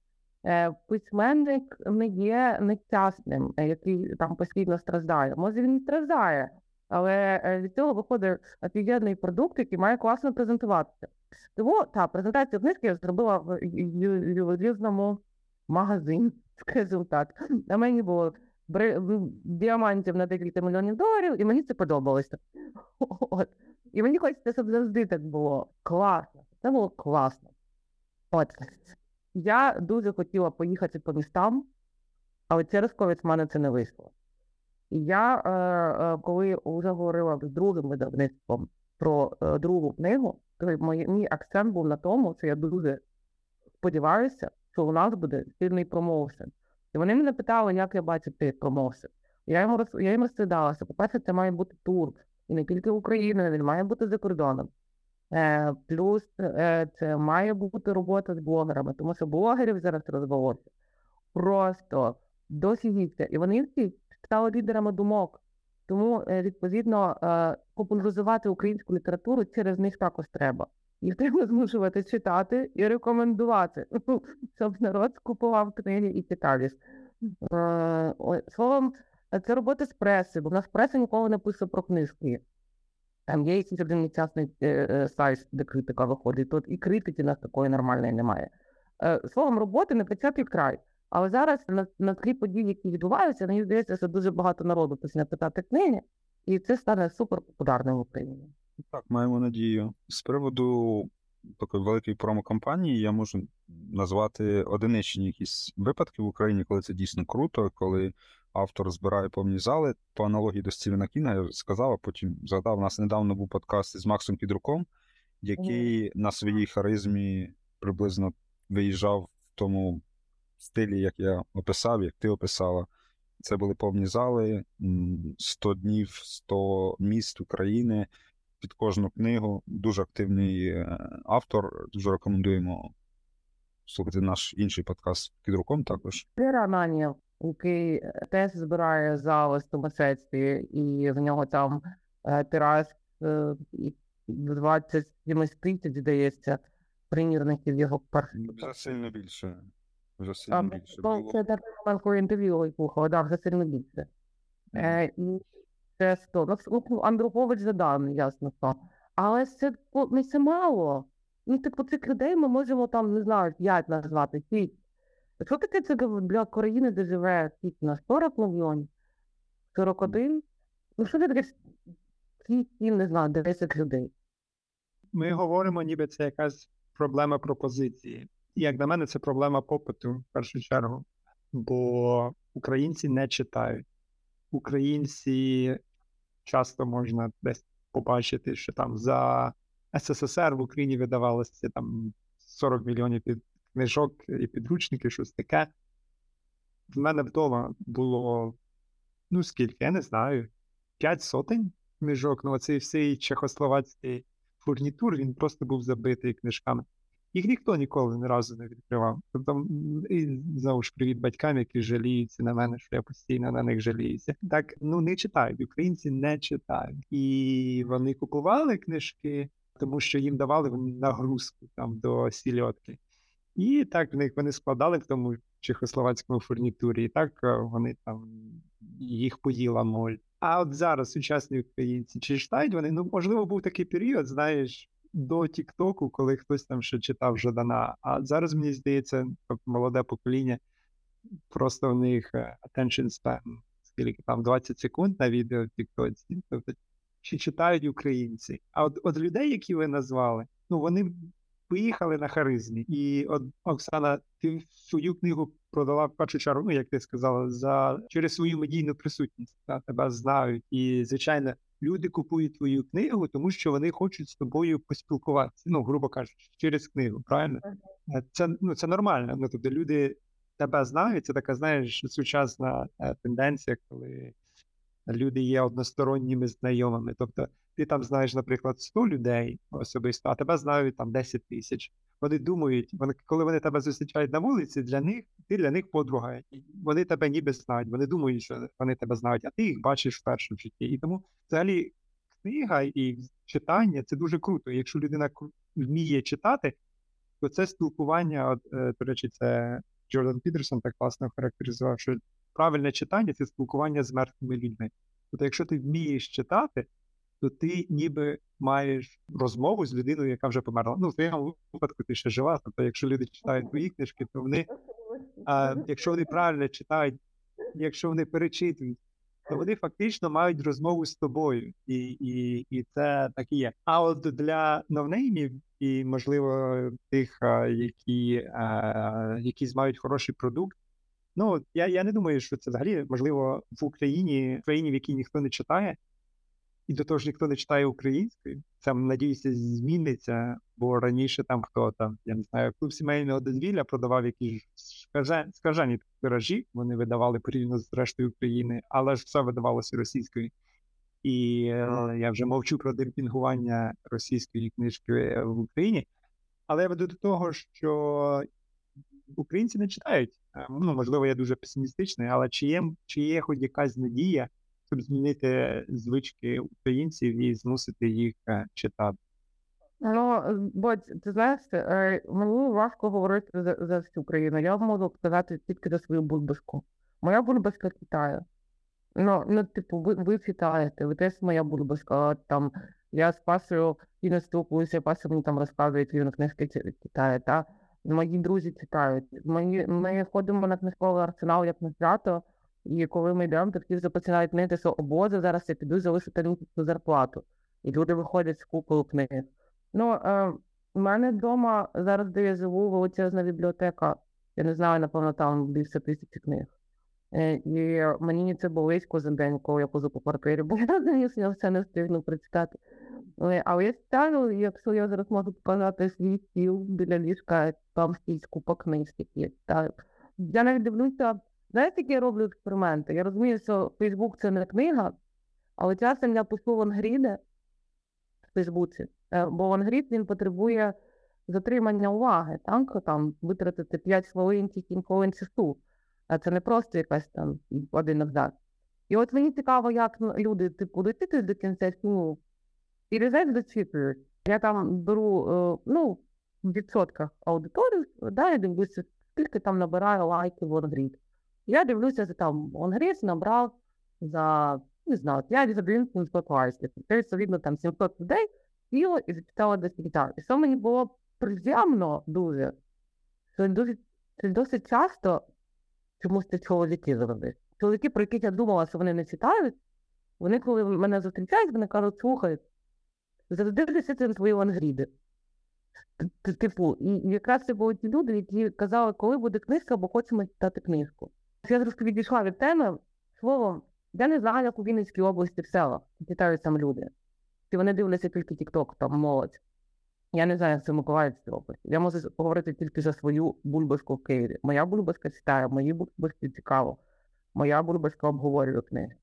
Е, Письменник не є нещасним, е, який там постійно страждає. Може, він і страждає, Але е, від цього виходить офігенний продукт, який має класно презентуватися. Тому та презентацію книжки я зробила в ювелірному магазині, скажімо так. На мені було діамантів на декілька мільйонів доларів, і мені це подобалося. От. І мені хочеться, щоб завжди так було класно. Це було класно. От. Я дуже хотіла поїхати по містам, але через ковід в мене це не вийшло. Я, е, е, коли вже говорила з другим видавництвом про е, другу книгу, то мій, акцент був на тому, що я дуже сподіваюся, що у нас буде сильний промоушен. І вони мене питали, як я бачу цей промоушен. Я їм, роз, я їм розповідала, що, по-перше, це має бути тур, і не тільки Україною, він має бути за кордоном. Е, плюс е, це має бути робота з блогерами, тому що блогерів зараз розвелося просто дофігіться. І вони всі стали лідерами думок. Тому, е, відповідно, популяризувати українську літературу через них також треба. Їх треба змушувати читати і рекомендувати, щоб народ купував книги і читав Словом, це робота з преси, бо в нас преса ніколи не пише про книжки. Там є якийсь один нещасний е, е, сайт, де критика виходить. Тут і критики нас такої нормальної немає. Е, Словом, роботи не початий край. Але зараз на, на тлі подій, які відбуваються, мені здається, що дуже багато народу почне питати книги, і це стане супер популярним в Україні. Так, маємо надію. З приводу такої великої промокампанії я можу назвати одиничні якісь випадки в Україні, коли це дійсно круто, коли автор збирає повні зали. По аналогії до Стівена Кінга я сказав, а потім згадав, у нас недавно був подкаст із Максом Підруком, який на своїй харизмі приблизно виїжджав в тому стилі, як я описав, як ти описала. Це були повні зали, м, 100 днів, 100 міст України під кожну книгу. Дуже активний е, автор. Дуже рекомендуємо слухати наш інший подкаст під руком також. Який е, теж збирає зали мистецтві, і в нього там е, тираж е, і 20 тисяч, здається, примірників його перших. Вже сильно більше. Вже А, сильно більше було. Це так момент, коли інтерв'ю я слухала, да, вже сильно більше. Е, це 100. Ну, ну, задав, ясно що. Але це не це мало. Ну, типу, цих людей ми можемо там, не знаю, 5 назвати, 6. Що таке це для- країни, де живе скільки на 40 мільйонів? 41? Ну, що це таке 6, 7, не знаю, 10 людей? Ми говоримо, ніби це якась проблема пропозиції. І як на мене, це проблема попиту в першу чергу. Бо українці не читають. Українці часто можна десь побачити, що там за СССР в Україні видавалося там 40 мільйонів книжок і підручників, щось таке. В мене вдома було, ну скільки, я не знаю, 5 сотень книжок. Ну, оцей всей чехословацький фурнітур, він просто був забитий книжками. Їх ніхто ніколи ні разу не відкривав. Тобто, і знову ж привіт батькам, які жаліються на мене, що я постійно на них жаліюся. Так, ну не читають. Українці не читають. І вони купували книжки, тому що їм давали нагрузку там до сільотки. І так в них вони складали в тому чехословацькому фурнітурі, і так е, вони там їх поїла моль. А от зараз сучасні українці чи читають вони? Ну, можливо, був такий період, знаєш, до Тіктоку, коли хтось там ще читав Жадана. А зараз, мені здається, молоде покоління, просто в них е, attention span, скільки там 20 секунд на відео в Тіктоці. Тобто, чи читають українці? А от, от людей, які ви назвали, ну вони поїхали на харизмі. І от Оксана, ти свою книгу продала в першу чергу, ну як ти сказала, за через свою медійну присутність. Та, тебе знають. І, звичайно, люди купують твою книгу, тому що вони хочуть з тобою поспілкуватися. Ну, грубо кажучи, через книгу, правильно? Е, Це ну це нормально. Ну тобто люди тебе знають. Це така, знаєш, сучасна е, тенденція, коли люди є односторонніми знайомими. Тобто, ти там знаєш, наприклад, 100 людей особисто, а тебе знають там 10 тисяч. Вони думають, вони коли вони тебе зустрічають на вулиці, для них ти для них подруга. Вони тебе ніби знають. Вони думають, що вони тебе знають, а ти їх бачиш вперше в житті. І тому взагалі книга і читання це дуже круто. Якщо людина вміє читати, то це спілкування. От, е, до речі, це Джордан Пітерсон так класно характеризував, що правильне читання це спілкування з мертвими людьми. Тобто, якщо ти вмієш читати, то ти ніби маєш розмову з людиною, яка вже померла. Ну, в твоєму випадку ти ще жива. Тобто, якщо люди читають твої книжки, то вони, а, якщо вони правильно читають, якщо вони перечитують, то вони фактично мають розмову з тобою, і і, і це так і є. А от для новнеймів і, можливо, тих, які які мають хороший продукт. Ну я я не думаю, що це взагалі можливо в Україні, в країні, в якій ніхто не читає, і до того ж ніхто не читає українською. Це надіюся, зміниться, бо раніше там хто там, я не знаю, клуб сімейного дозвілля продавав якісь скажені тиражі, вони видавали порівняно з рештою України, але ж все видавалося російською. І е, я вже мовчу про демпінгування російської книжки в Україні. Але я веду до того, що українці не читають. Е, ну, можливо, я дуже песимістичний, але чи є, чи є хоч якась надія, щоб змінити звички українців і змусити їх е, читати? Ну, бо ти знаєш, е, мені важко говорити за, за всю країну. Я можу сказати тільки за свою бульбашку. Моя бульбашка читає. Ну, ну, типу, ви, ви читаєте, ви теж моя бульбашка. Там я з Пасою і не спілкуюся, Пася мені там розказує, він книжки читає, та мої друзі читають. Мої, ми ходимо на книжковий арсенал як на свято, і коли ми йдемо, то всі починають нити, що о Боже, зараз я піду залишу тарілку зарплату. І люди виходять з купою книг. Ну, е, у мене вдома зараз, де я живу, величезна бібліотека. Я не знаю, напевно, там більше тисячі книг. Е, і мені це болисько за день, коли я позу по квартирі, бо я все не встигну прочитати. Е, але я читаю, якщо я зараз можу показати свій стіл біля ліжка, там стільки купа книг, які. Я навіть дивлюся, знаєте, які я роблю експерименти? Я розумію, що Фейсбук це не книга, але часом я пишу лонгріди в Фейсбуці, е, бо лонгрід він потребує затримання уваги, так? там витратити 5 хвилин чи 7 хвилин часу. А це не просто якась там один абзац. І от мені цікаво, як люди типу дотити до кінця фільму і резерв зачитують. Я там беру ну, в відсотках аудиторію, да, я дивлюся, скільки там набирає лайків в лонгрід. Я дивлюся, що там лонгрід набрав за, не знаю, 5 годин 700 лайків. Це, відповідно, там 700 людей сіло і зачитало до кінця. І що мені було приємно дуже, що дуже, це досить часто чомусь це чоловіки завжди. Чоловіки, про яких я думала, що вони не читають, вони, коли мене зустрічають, вони кажуть, слухай, завжди дивлюся на твої лангріди. Типу, і якраз це були ті люди, які казали, коли буде книжка, бо хочемо читати книжку. Я трошки відійшла від теми. Словом, я не знаю, як у Вінницькій області в селах читають там люди. І вони дивляться тільки TikTok, там молодь. Я не знаю, як це Миколаївській області. Я можу говорити тільки за свою бульбашку в Києві. Моя бульбашка читає, мої бульбашки цікаво. Моя бульбашка обговорює книги.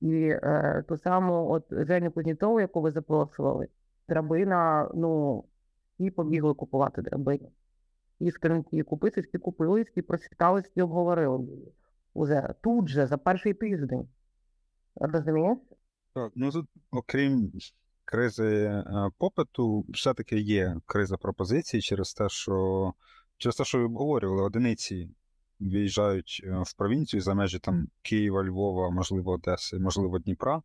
І е, ту саму от Женю Кузнєцову, яку ви запрошували, драбина, ну, і побігли купувати драбину. І скринки купити, всі купили, всі прочитали, всі обговорили. Уже тут же, за перший тиждень. Розумієш? Так, ну тут, окрім кризи е, попиту, все-таки є криза пропозицій через те, що через те, що ви обговорювали одиниці виїжджають е, в провінцію за межі там Києва, Львова, можливо, Одеси, можливо, Дніпра,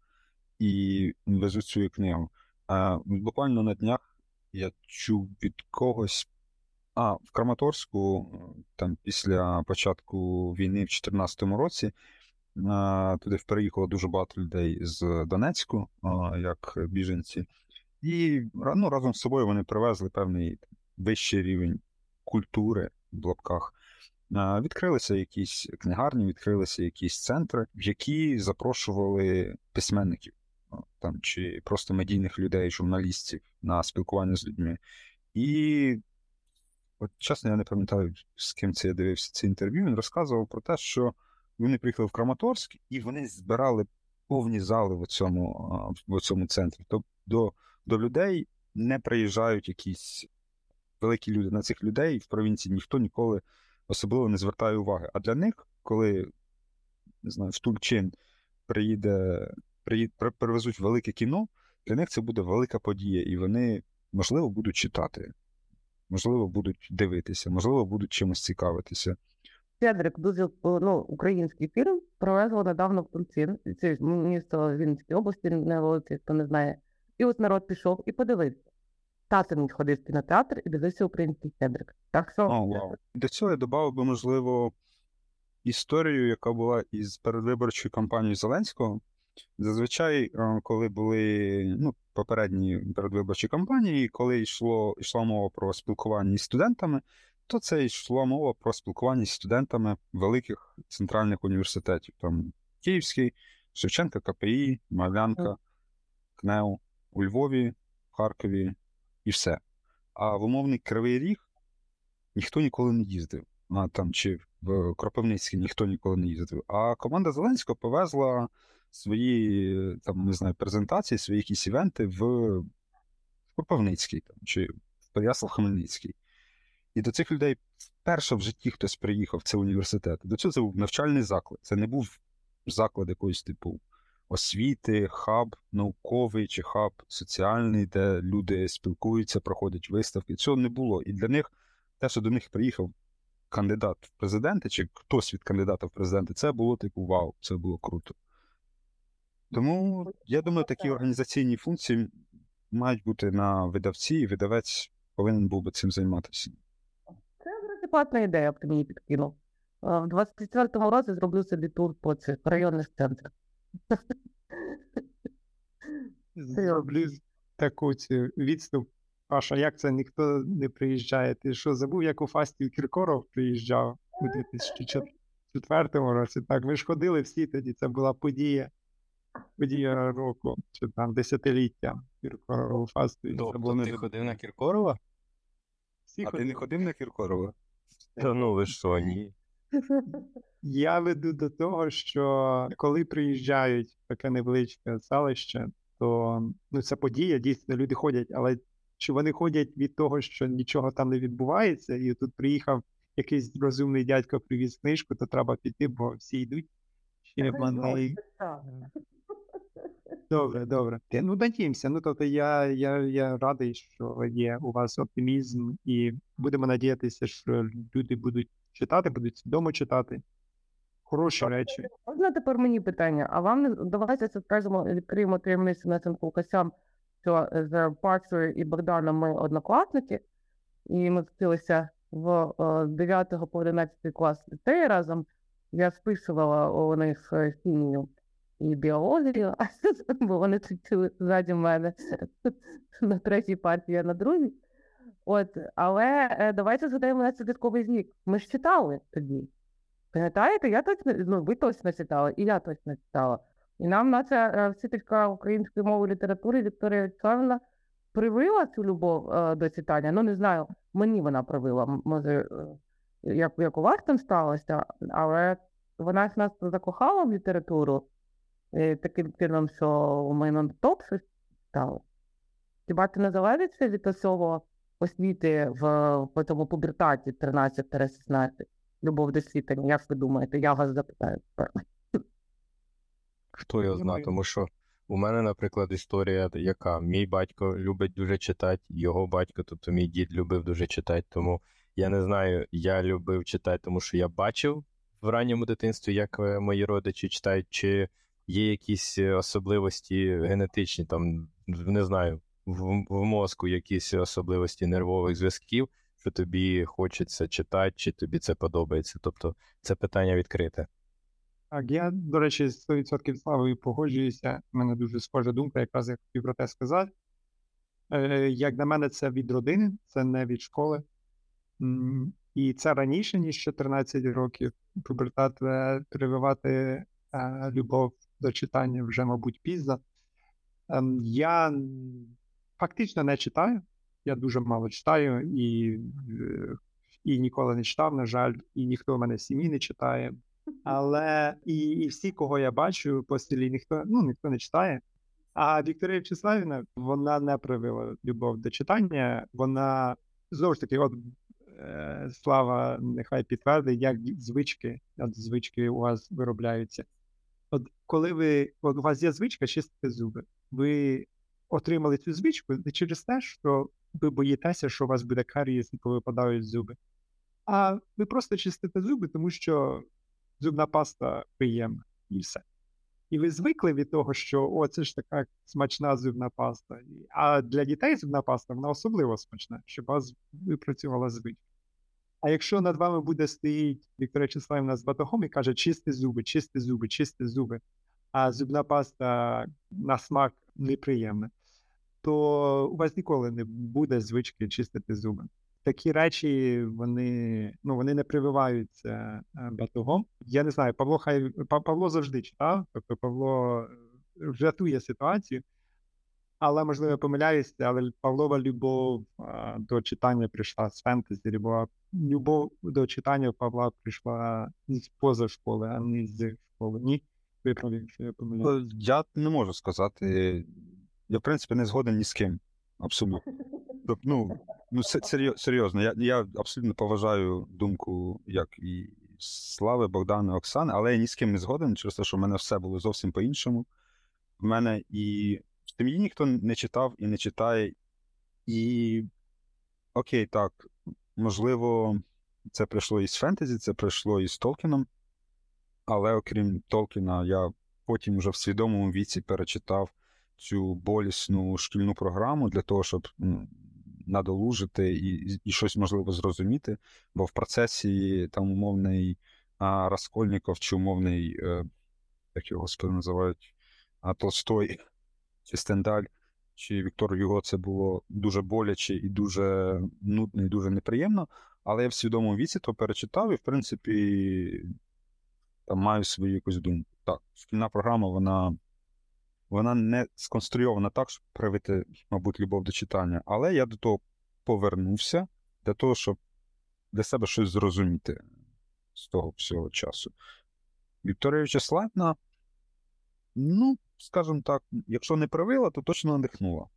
і везуть цю книгу. А буквально на днях я чув від когось. А, в Краматорську, е, там після початку війни в 2014 році, туди переїхало дуже багато людей з Донецьку, як біженці, і ну, разом з собою вони привезли певний вищий рівень культури в блоках. Відкрилися якісь книгарні, відкрилися якісь центри, в які запрошували письменників там чи просто медійних людей, журналістів на спілкування з людьми. І, от чесно, я не пам'ятаю, з ким це я дивився це інтерв'ю. Він розказував про те, що вони приїхали в Краматорськ і вони збирали повні зали в цьому в цьому центрі. Тобто до, до людей не приїжджають якісь великі люди. На цих людей в провінції ніхто ніколи особливо не звертає уваги. А для них, коли не знаю, в Тульчин приїде, приїде, привезуть велике кіно, для них це буде велика подія, і вони, можливо, будуть читати, можливо, будуть дивитися, можливо, будуть чимось цікавитися. Федрик дуже ну, український фільм привезла недавно в Тунцин, це місто Вінницької області, невелике, хто не знає. І от народ пішов і подивився. Тато мій ходив в кінотеатр і дивився український Федрик. Так що О, вау. До цього я додав би, можливо, історію, яка була із передвиборчої кампанії Зеленського. Зазвичай, е, коли були ну, попередні передвиборчі кампанії, коли йшло, йшла мова про спілкування із студентами, то це йшла мова про спілкування з студентами великих центральних університетів. Там Київський, Шевченка, КПІ, Малянка, КНЕУ, у Львові, Харкові і все. А в умовний Кривий Ріг ніхто ніколи не їздив. А там чи в Кропивницький ніхто ніколи не їздив. А команда Зеленського повезла свої там, не знаю, презентації, свої якісь івенти в Кропивницький там, чи в Переяслав-Хмельницький. І до цих людей вперше в житті хтось приїхав в цей університет. До цього це був навчальний заклад. Це не був заклад якоїсь типу освіти, хаб науковий чи хаб соціальний, де люди спілкуються, проходять виставки. Цього не було. І для них те, що до них приїхав кандидат в президенти, чи хтось від кандидата в президенти, це було типу вау, це було круто. Тому я думаю, такі організаційні функції мають бути на видавці, і видавець повинен був би цим займатися. це адекватна ідея, б ти мені підкинув. Е, В 24-му році зроблю собі тур по цих районних центрах. Зроблю таку відступ. Паша, як це ніхто не приїжджає? Ти що забув, як у Фастів Кіркоров приїжджав у 2004 році? Так, ви ж ходили всі тоді, це була подія, подія року, чи там десятиліття Кіркорова у Фастові. Тобто не ти ходив на Кіркорова? всі А ти не ходив на Кіркорова? Та ну ви що, ні. Я веду до того, що коли приїжджають в таке невеличке селище, то ну, це подія, дійсно, люди ходять, але чи вони ходять від того, що нічого там не відбувається, і тут приїхав якийсь розумний дядько, привіз книжку, то треба піти, бо всі йдуть. Ще вони... Добре, добре. Ну, надіємося. Ну, тобто я, я, я радий, що є у вас оптимізм, і будемо надіятися, що люди будуть читати, будуть свідомо читати. Хороші речі. Можна тепер мені питання? А вам не давайте це скажемо, відкриємо таємницю нашим кулкасям, що з Пашою і Богданом ми однокласники, і ми вчилися в е, 9 по 11 клас ліцеї разом. Я списувала у них е, хімію і біологію, бо вони вчили ззаді мене на третій партії, а на другій. От, але е, давайте згадаємо наш святковий вік. Ми ж читали тоді. Пам'ятаєте, я точно, ну ви точно читали, і я точно читала. І нам наша е, вчителька української мови і літератури Вікторія Вячеславівна привила цю любов е, до читання. Ну, не знаю, мені вона привила. Може, е, як, як у вас там сталося, але вона ж нас закохала в літературу таким чином, що ми на топ щось читали. Хіба це не залежить від цього освіти в, в цьому пубертаті 13-16? Любов до світання, як ви думаєте? Я вас запитаю тепер. Хто його знає, тому що у мене, наприклад, історія, яка мій батько любить дуже читати, його батько, тобто мій дід любив дуже читати. Тому я не знаю, я любив читати, тому що я бачив в ранньому дитинстві, як е, мої родичі читають, чи є якісь е, особливості генетичні, там не знаю, в, в мозку якісь особливості нервових зв'язків, що тобі хочеться читати, чи тобі це подобається. Тобто це питання відкрите. Так, я, до речі, з 100% славою погоджуюся. У мене дуже схожа думка, якраз я хотів про те сказати. Е, Як на мене, це від родини, це не від школи. І це раніше, ніж 14 років. Пубертат прививати е, любов до читання вже, мабуть, пізно. Ем, Я фактично не читаю. Я дуже мало читаю і, е, і ніколи не читав, на жаль, і ніхто в мене в сім'ї не читає. Але і, і всі, кого я бачу по селі, ніхто ну ніхто не читає. А Вікторія Вячеславівна, вона не привила любов до читання. Вона знову ж таки, от е, слава, нехай підтвердить, як звички, от звички у вас виробляються. От коли ви от у вас є звичка чистити зуби, ви отримали цю звичку не через те, що ви боїтеся, що у вас буде карієс і повипадають зуби. А ви просто чистите зуби, тому що зубна паста приємна. і все. І ви звикли від того, що о, це ж така смачна зубна паста. А для дітей зубна паста вона особливо смачна, щоб вас випрацювала звичка. А якщо над вами буде стоїть Вікторія Числавівна з батогом і каже, чисти зуби, чисти зуби, чисти зуби, а зубна паста на смак неприємна, то у вас ніколи не буде звички чистити зуби. Такі речі вони ну, вони не прививаються е, батогом. Я не знаю, Павло хай Павло завжди читав, тобто Павло рятує ситуацію, але можливо я помиляюся, але Павлова любов а, до читання прийшла з фентезі, любов, любов до читання Павла прийшла з поза школи, а не з школи. Ні, виправив, що я помиляюся. Е, Я не можу сказати. Я, в принципі, не згоден ні з ким. Абсолютно. Тобто, ну, ну серйозно, я, я абсолютно поважаю думку як і Слави, Богдана, Оксани, але я ні з ким не згоден через те, що в мене все було зовсім по-іншому. В мене і в сім'ї ніхто не читав і не читає. І окей, так, можливо, це прийшло із фентезі, це прийшло із Толкіном. Але окрім Толкіна, я потім вже в свідомому віці перечитав цю болісну шкільну програму для того, щоб надолужити і, і щось можливо зрозуміти. Бо в процесі там умовний а, Раскольніков чи умовний, е, як його господи називають, Толстой чи Стендаль, чи Віктор Юго це було дуже боляче і дуже нудно, і дуже неприємно. Але я в свідомому віці то перечитав і, в принципі, там маю свою якусь думку. Так, шкільна програма, вона, вона не сконструйована так, щоб привити, мабуть, любов до читання. Але я до того повернувся для того, щоб для себе щось зрозуміти з того всього часу. Вікторія Вячеславівна, ну, скажімо так, якщо не привила, то точно надихнула.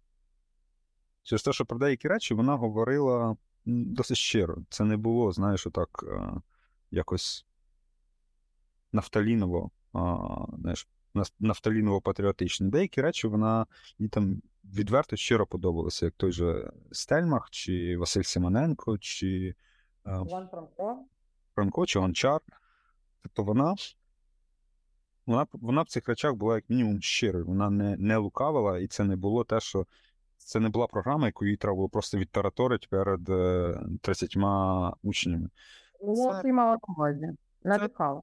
Через те, що про деякі речі вона говорила досить щиро. Це не було, знаєш, отак е, якось нафталіново, знаєш, нафталіново-патріотично. Деякі речі вона їй там відверто щиро подобалися, як той же Стельмах, чи Василь Симоненко, чи е, Іван Франко. Франко, чи Гончар. Тобто вона, вона, вона в цих речах була як мінімум щирою. Вона не, не лукавила, і це не було те, що це не була програма, яку їй треба було просто відтараторити перед е, 30 учнями. Ну, Це-. Надихала.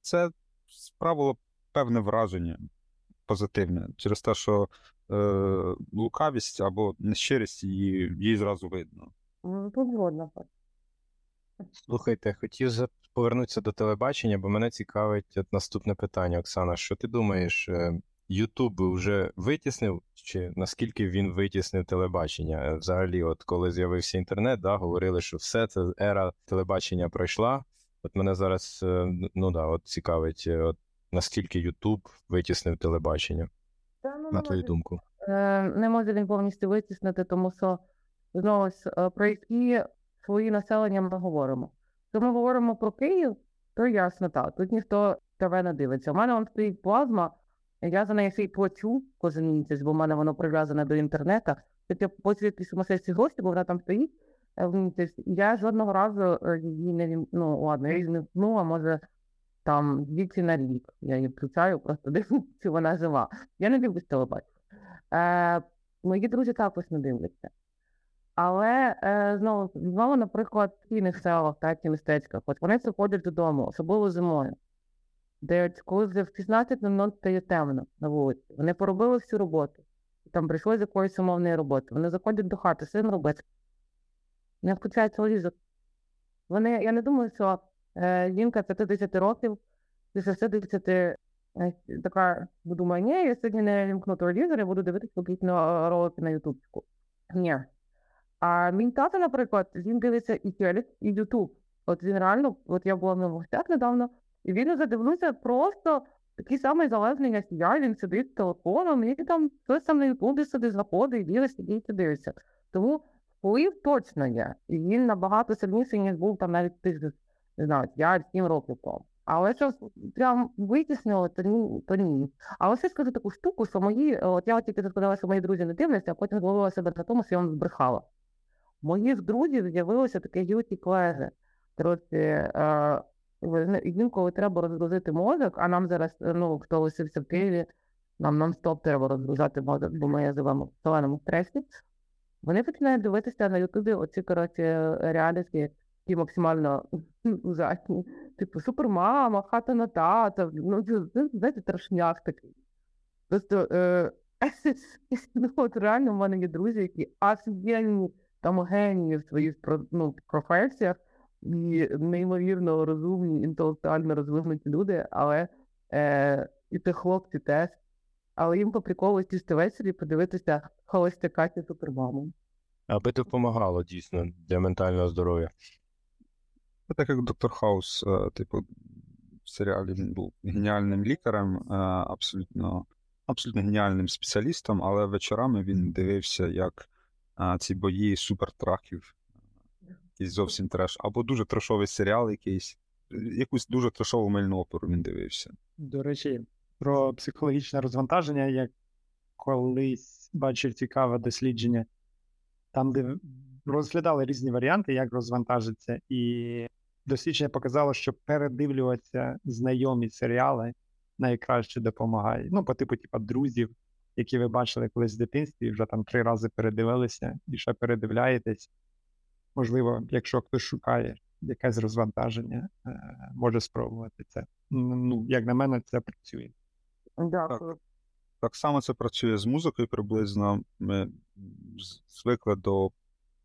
це справило певне враження позитивне через те, що е, лукавість або нещирість її, її зразу видно. Ну, Тут згодна. Слухайте, хотів повернутися до телебачення, бо мене цікавить от наступне питання, Оксана. Що ти думаєш, е, Ютуб вже витіснив, чи наскільки він витіснив телебачення? Взагалі, от коли з'явився інтернет, да, говорили, що все це ера телебачення пройшла. От мене зараз е, ну да, от цікавить, е, от наскільки Ютуб витіснив телебачення, Та, ну, на твою може- думку. Е, Не може він повністю витіснити, тому що знову ж е, про які свої населення ми говоримо. Якщо ми говоримо про Київ, то ясно так. Тут ніхто тебе не дивиться. У мене вон стоїть плазма, я за неї ще й плачу кожен місяць, бо в мене воно прив'язане до інтернету. Плачу якісь сумасшедші гроші, бо вона там стоїть е. Я жодного разу її не ну ладно, я її зімкну, а може там двічі на рік. Я її включаю, просто дивлюся, чи вона жива. Я не дивлюсь телебачення. Е, мої друзі також не дивляться. Але е, знову, знову, наприклад, в цінних селах, так, і містечках, от вони приходять додому, особливо зимою, де коли вже в 16.00 стає темно на вулиці, вони поробили всю роботу, там прийшли з якоїсь умовної роботи, вони заходять до хати, що їм робити? Не включають телевізор. Вони, я не думаю, що жінка 50 років, після 60 е, така думає, ні, я сьогодні не вімкну телевізор, я буду дивитися виключно е, ролики на ютубчику. Ні. А мій тато, наприклад, він дивиться і телек, і Ютуб. От він реально, от я була в новостях недавно, і він задивився просто такий самий залежний, як я, він сидить з телефоном, і там хтось там на Ютубі сидить, заходить, і сидить і дивиться. Тому вплив точно є. І він набагато сильніший, ніж був там навіть тих, не знаю, 5-7 років тому. Але що прям витіснило, то ні. Але ще скажу таку штуку, що мої, от я тільки сказала, що мої друзі не дивляться, а потім зловила себе на тому, що я вам збрехала. Моїх друзів з'явилося таке guilty pleasure. Трохи Інколи треба розгрузити мозок, а нам зараз, е, ну, хто лишився в Києві, нам non-stop треба розгружати мозок, бо ми живемо в шаленому стресі. Вони починають дивитися на Ютубі оці, коротше, реаліті, які максимально ужасні. Типу, супермама, хата на тата. Ну, це, знаєте, трошняк такий. Просто е, ну, от реально в мене є друзі, які офігенні там генії в своїх ну, професіях і неймовірно розумні, інтелектуально розвинуті люди, але е, і ти хлопці теж. Але їм по приколу сісти ввечері подивитися холостяка чи супермаму. Аби допомагало дійсно для ментального здоров'я. Так як доктор Хаус, типу, в серіалі він був геніальним лікарем, е, абсолютно, абсолютно геніальним спеціалістом, але вечорами він дивився, як ці бої супертраків, якийсь зовсім треш, або дуже трешовий серіал якийсь, якусь дуже трешову мильну оперу він дивився. До речі, про психологічне розвантаження я колись бачив цікаве дослідження, там, де розглядали різні варіанти, як розвантажитися, і дослідження показало, що передивлюватися знайомі серіали найкраще допомагає. Ну, по типу, типа, друзів, які ви бачили колись в дитинстві, вже там три рази передивилися і ще передивляєтесь. Можливо, якщо хтось шукає якесь розвантаження, е, може спробувати це. Ну, як на мене, це працює. Дякую. Так само це працює з музикою приблизно. Ми звикли до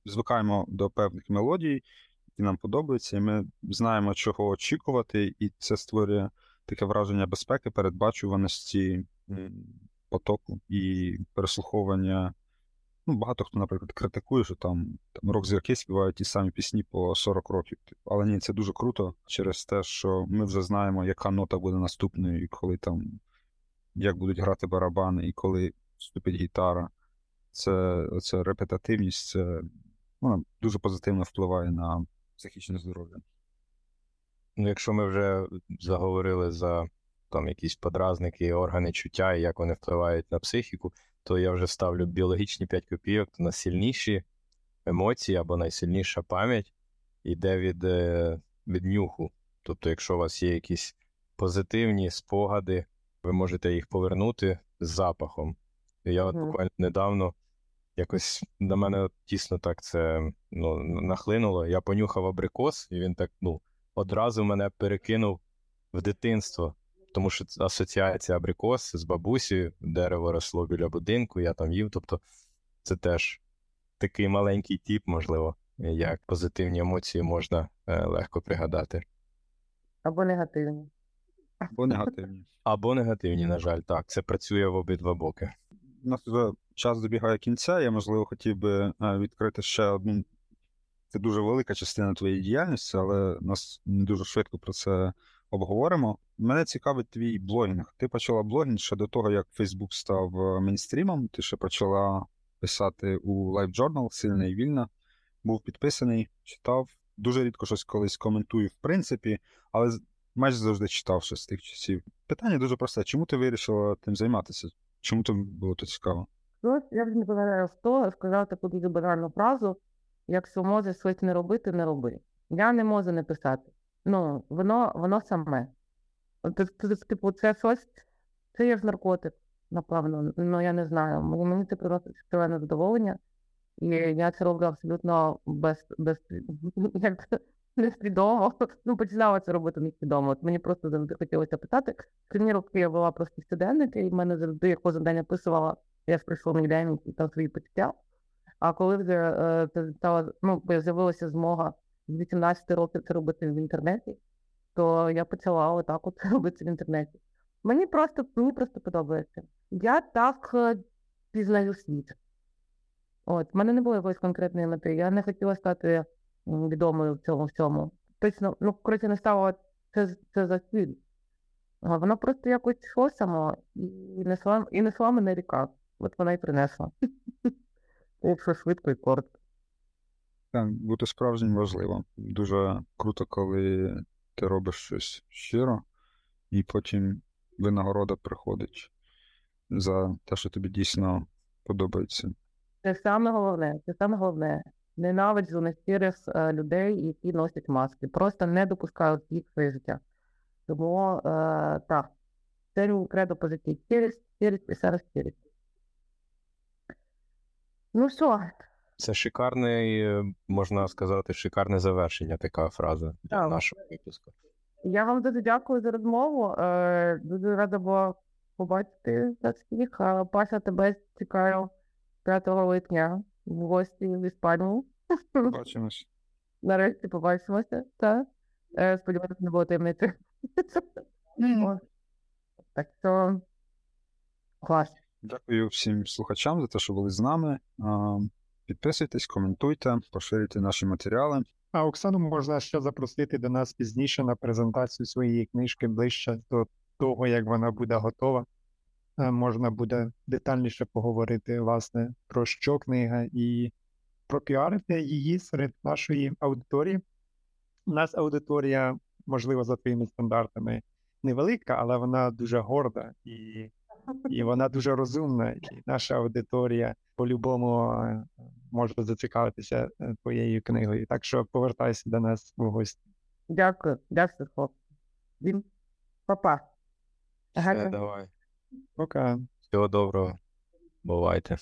звикаємо до певних мелодій, які нам подобаються, і ми знаємо, чого очікувати, і це створює таке враження безпеки, передбачуваності потоку і переслуховування. Ну, багато хто, наприклад, критикує, що там, там рок-зірки співають ті самі пісні по 40 років. Типу. Але ні, це дуже круто через те, що ми вже знаємо, яка нота буде наступною, і коли там як будуть грати барабани, і коли вступить гітара. Це, це репетативність, це вона дуже позитивно впливає на психічне здоров'я. Ну, якщо ми вже заговорили за там якісь подразники, органи чуття і як вони впливають на психіку, то я вже ставлю біологічні 5 копійок, то найсильніші емоції або найсильніша пам'ять йде від, е, від нюху. Тобто, якщо у вас є якісь позитивні спогади, ви можете їх повернути з запахом. І я от буквально недавно якось на мене тісно так це ну, нахлинуло. Я понюхав абрикос, і він так ну, одразу мене перекинув в дитинство. Тому що асоціація абрикос з бабусею, дерево росло біля будинку, я там їв. Тобто це теж такий маленький тіп, можливо, як позитивні емоції можна е, легко пригадати. Або негативні. Або негативні. Або негативні, на жаль, так. Це працює в обидва боки. У нас вже час добігає кінця. Я, можливо, хотів би відкрити ще одну. Це дуже велика частина твоєї діяльності, але нас не дуже швидко про це обговоримо. Мене цікавить твій блогінг. Ти почала блогінг ще до того, як Facebook став е, мейнстрімом. Ти ще почала писати у Live Journal, сильна і вільна. Був підписаний, читав. Дуже рідко щось колись коментую, в принципі, але майже завжди читав щось з тих часів. Питання дуже просте: чому ти вирішила тим займатися? Чому тобі було то цікаво? Хтось, я вже не пам'ятаю хто, сказав таку дуже банальну фразу: якщо можеш щось не робити, не роби. Я не можу не писати. Ну, воно, воно саме. Типу, це щось, це як наркотик, напевно. Ну, я не знаю. Мені це приносить шалене задоволення. І я це роблю абсолютно без, без як несвідомо. Ну, починала це робити несвідомо. От мені просто завжди хотілося питати. Крайні роки я була просто щоденники, і в мене завжди я кожен день описувала я ж прийшов мій день і там свої почуття. А коли вже е, це стало, ну, з'явилася змога з 18 років це робити в інтернеті, то я почала отак от робити в інтернеті. Мені просто, мені просто подобається. Я так е, пізнаю світ. От, в мене не було якоїсь конкретної мети. Я не хотіла стати відомою в цьому всьому. Точно, ну, коротше, не стало це, це за. А Воно просто якось йшло само і несла, і несла мене ріка. От вона і принесла. Якщо швидко і коротко. Так, бути справжнім важливо. Дуже круто, коли ти робиш щось щиро, і потім винагорода приходить за те, що тобі дійсно подобається. Це саме головне, це саме головне. ненавиджу нещирих е, людей, які носять маски. Просто не допускаю їх в своє життя. Тому е, так, це кредо по житті. Щирість, щирість і зараз щирість. Ну що, Це шикарний, е, можна сказати, шикарне завершення, така фраза для Так. нашого випуску. я вам дуже дякую за розмову. Е, дуже рада була побачити вас всіх. Е, Паша, тебе чекаю 5 липня в гості в Іспанію. Бачимось. Нарешті побачимося. Так. Е, Сподіваюся, не було таємниці. О, Так що клас. Дякую всім слухачам за те, що були з нами. Підписуйтесь, коментуйте, поширюйте наші матеріали. А Оксану можна ще запросити до нас пізніше на презентацію своєї книжки ближче до того, як вона буде готова. Е, Можна буде детальніше поговорити, власне, про що книга і пропіарити її серед нашої аудиторії. У нас аудиторія, можливо, за твоїми стандартами невелика, але вона дуже горда і, і вона дуже розумна. І наша аудиторія по-любому е, може зацікавитися е, твоєю книгою. Так що повертайся до нас в гості. Дякую, дякую, хлопці. Він, папа. Все, давай. Пока. Всього доброго. Бувайте.